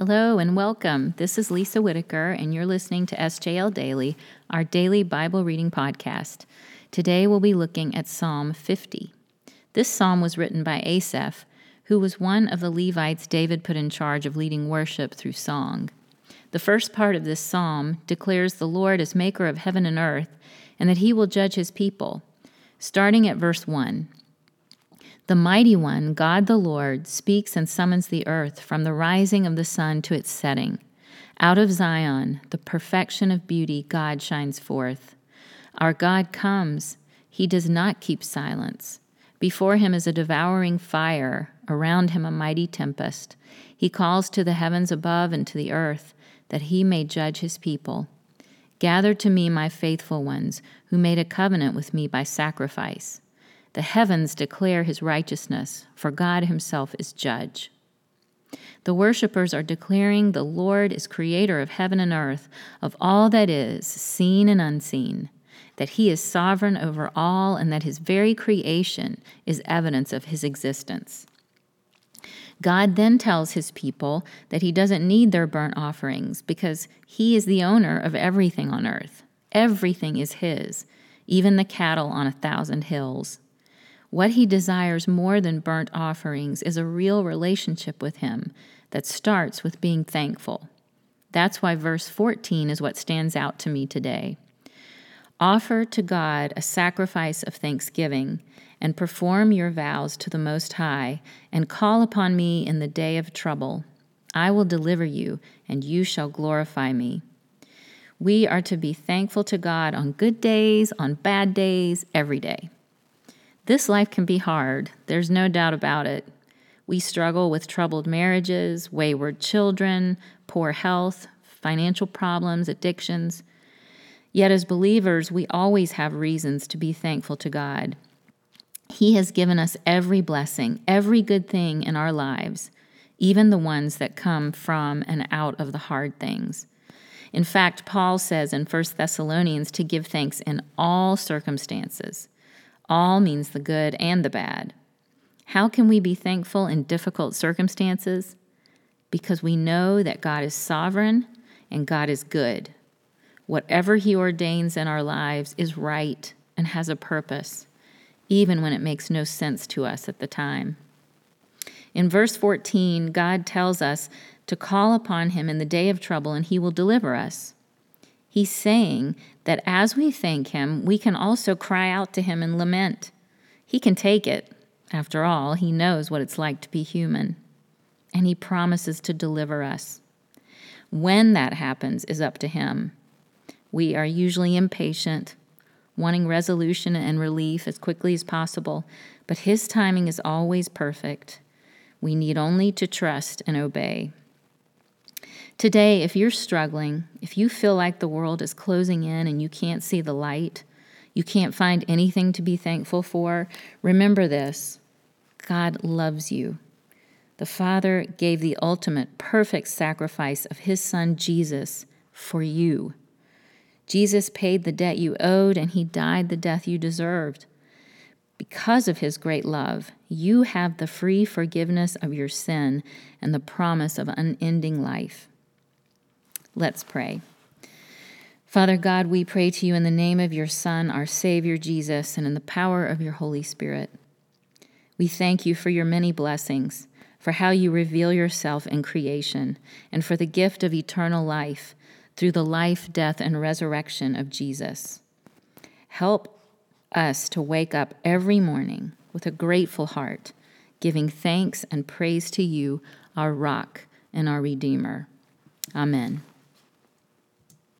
Hello and welcome. This is Lisa Whitaker, and you're listening to SJL Daily, our daily Bible reading podcast. Today we'll be looking at Psalm 50. This psalm was written by Asaph, who was one of the Levites David put in charge of leading worship through song. The first part of this psalm declares the Lord as maker of heaven and earth, and that he will judge his people. Starting at verse 1. The mighty one, God the Lord, speaks and summons the earth from the rising of the sun to its setting. Out of Zion, the perfection of beauty, God shines forth. Our God comes. He does not keep silence. Before him is a devouring fire, around him a mighty tempest. He calls to the heavens above and to the earth, that he may judge his people. Gather to me my faithful ones, who made a covenant with me by sacrifice. The heavens declare his righteousness, for God himself is judge. The worshippers are declaring the Lord is creator of heaven and earth, of all that is, seen and unseen, that he is sovereign over all, and that his very creation is evidence of his existence. God then tells his people that he doesn't need their burnt offerings because he is the owner of everything on earth. Everything is his, even the cattle on a thousand hills. What he desires more than burnt offerings is a real relationship with him that starts with being thankful. That's why verse 14 is what stands out to me today. Offer to God a sacrifice of thanksgiving, and perform your vows to the Most High, and call upon me in the day of trouble. I will deliver you, and you shall glorify me. We are to be thankful to God on good days, on bad days, every day. This life can be hard, there's no doubt about it. We struggle with troubled marriages, wayward children, poor health, financial problems, addictions. Yet, as believers, we always have reasons to be thankful to God. He has given us every blessing, every good thing in our lives, even the ones that come from and out of the hard things. In fact, Paul says in 1 Thessalonians to give thanks in all circumstances. All means the good and the bad. How can we be thankful in difficult circumstances? Because we know that God is sovereign and God is good. Whatever He ordains in our lives is right and has a purpose, even when it makes no sense to us at the time. In verse 14, God tells us to call upon Him in the day of trouble and He will deliver us. He's saying that as we thank Him, we can also cry out to Him and lament. He can take it. After all, He knows what it's like to be human, and He promises to deliver us. When that happens is up to Him. We are usually impatient, wanting resolution and relief as quickly as possible, but His timing is always perfect. We need only to trust and obey. Today, if you're struggling, if you feel like the world is closing in and you can't see the light, you can't find anything to be thankful for, remember this God loves you. The Father gave the ultimate, perfect sacrifice of His Son Jesus for you. Jesus paid the debt you owed, and He died the death you deserved. Because of His great love, you have the free forgiveness of your sin and the promise of unending life. Let's pray. Father God, we pray to you in the name of your Son, our Savior Jesus, and in the power of your Holy Spirit. We thank you for your many blessings, for how you reveal yourself in creation, and for the gift of eternal life through the life, death, and resurrection of Jesus. Help us to wake up every morning with a grateful heart, giving thanks and praise to you, our rock and our Redeemer. Amen.